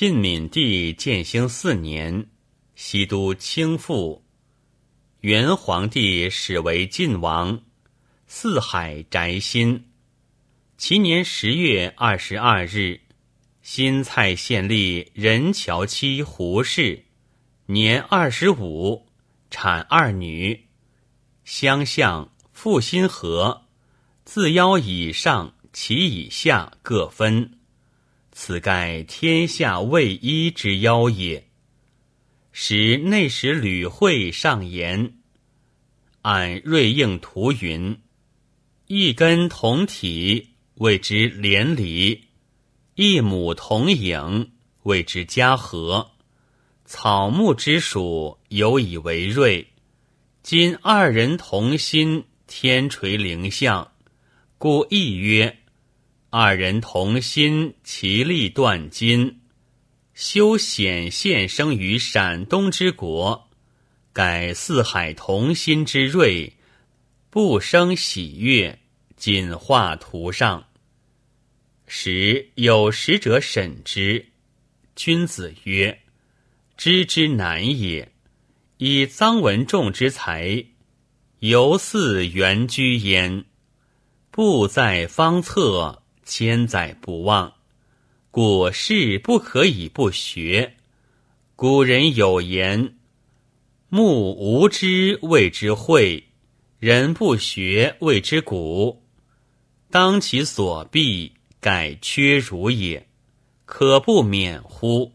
晋闵帝建兴四年，西都倾覆，元皇帝始为晋王，四海宅心。其年十月二十二日，新蔡县立任桥妻胡氏，年二十五，产二女，相向复心和，自腰以上，其以下各分。此盖天下未一之妖也。时内史吕惠上言：“按瑞应图云，一根同体谓之连理，一母同影谓之家和。草木之属有以为瑞。今二人同心，天垂灵象，故亦曰。”二人同心，其利断金。修显现生于陕东之国，改四海同心之瑞，不生喜悦。仅画图上。时有使者审之，君子曰：“知之难也。以臧文仲之才，犹似原居焉，不在方策。”千载不忘，古事不可以不学。古人有言：“木无知谓之慧，人不学谓之古。”当其所必，改缺如也，可不免乎？